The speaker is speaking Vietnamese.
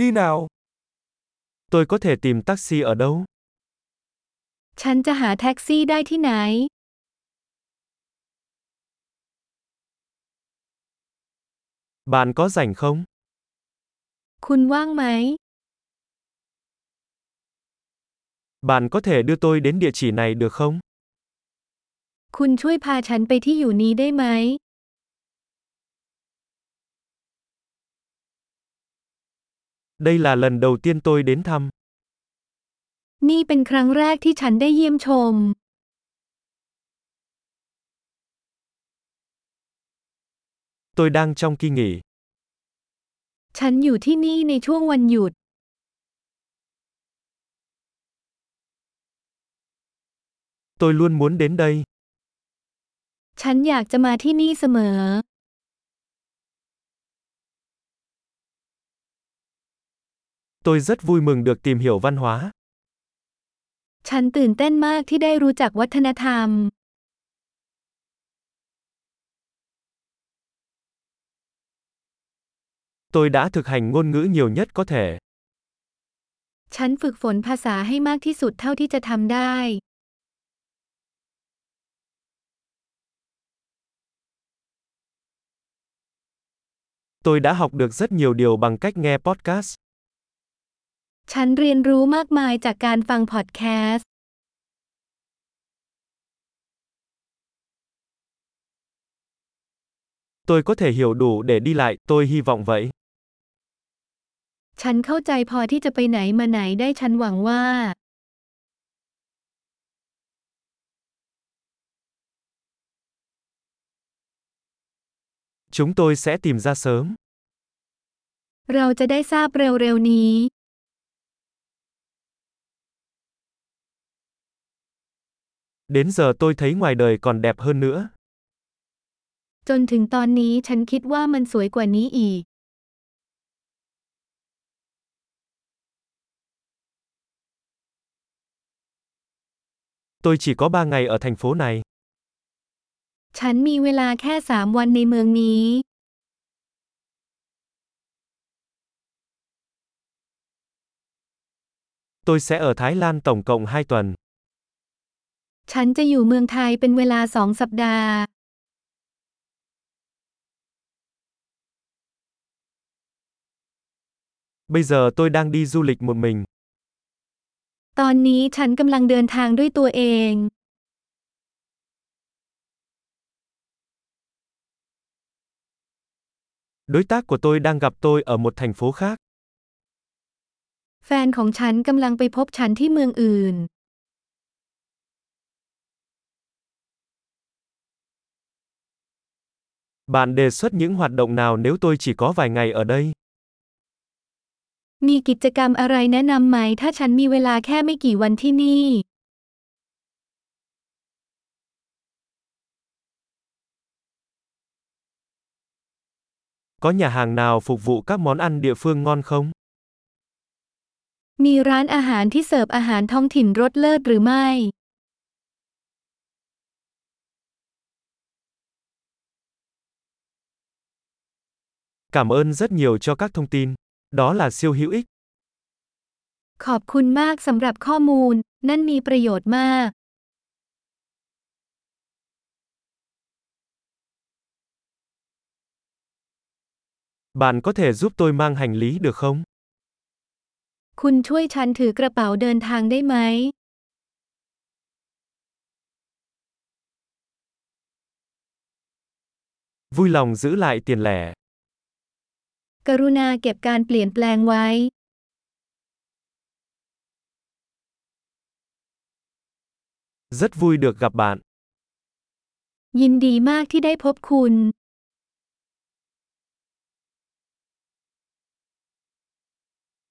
Đi nào. Tôi có thể tìm taxi ở đâu? ฉันจะหาแท็กซี่ได้ที่ไหน Bạn có rảnh không? คุณว่างไหม Bạn có thể đưa tôi đến địa chỉ này được không? คุณช่วยพาฉันไปที่อยู่นี้ได้ไหม Đây là lần đầu tiên tôi đến thăm. นี่เป็นครั้งแรกที่ฉันได้เยี่ยมชม Tôi đang trong kỳ nghỉ. ฉันอยู่ที่นี่ในช่วงวันหยุด Tôi luôn muốn đến đây. ฉันอยากจะมาที่นี่เสมอ Tôi rất vui mừng được tìm hiểu văn hóa. ฉันตื่นเต้นมากที่ได้รู้จักวัฒนธรรม Tôi đã thực hành ngôn ngữ nhiều nhất có thể. ฉันฝึกฝนภาษาให้มากที่สุดเท่าที่จะทำได้ Tôi đã học được rất nhiều điều bằng cách nghe podcast. ฉันเรียนรู้มากมายจากการฟังพอดแคสต์ Tôi có thể hiểu đủ để đi lại, tôi hy vọng vậy. ฉันเข้าใจพอที่จะไปไหนมาไหนได้ฉันหวังว่า Chúng tôi sẽ tìm ra sớm. เราจะได้ทราบเร็วๆนี้ Đến giờ tôi thấy ngoài đời còn đẹp hơn nữa. จนถึงตอนนี้ฉันคิดว่ามันสวยกว่านี้อีก Tôi chỉ có 3 ngày ở thành phố này. ฉันมีเวลาแค่สามวันในเมืองนี้ Tôi sẽ ở Thái Lan tổng cộng 2 tuần. ฉันจะอยู่เมืองไทยเป็นเวลาสองสัปดาห์ Bây giờ tôi đang đi du lịch một mình. ตอนนี้ฉันกำลังเดินทางด้วยตัวเอง Đối tác của tôi đang gặp tôi ở một thành phố khác. แฟนของฉันกำลังไปพบฉันที่เมืองอื่น Bạn đề xuất những hoạt động nào nếu tôi chỉ có vài ngày ở đây? มีกิจกรรมอะไรแนะนำไหมถ้าฉันมีเวลาแค่ไม่กี่วันที่นี่ Có nhà hàng nào phục vụ các món ăn địa phương ngon không? มีร้านอาหารที่เสิร์ฟอาหารท้องถิ่นรสเลิศหรือไม่ Cảm ơn rất nhiều cho các thông tin. Đó là siêu hữu ích. ขอบคุณมากสำหรับข้อมูล นั่นมีประโยชน์มาก Bạn có thể giúp tôi mang hành lý được không? คุณช่วยฉันถือกระเป๋าเดินทางได้ไหม Vui lòng giữ lại tiền lẻ. กรุณาเก็บการเปลี่ยนแปลงไว้ Rất vui được gặp bạn. ยินดีมากที่ได้พบคุณ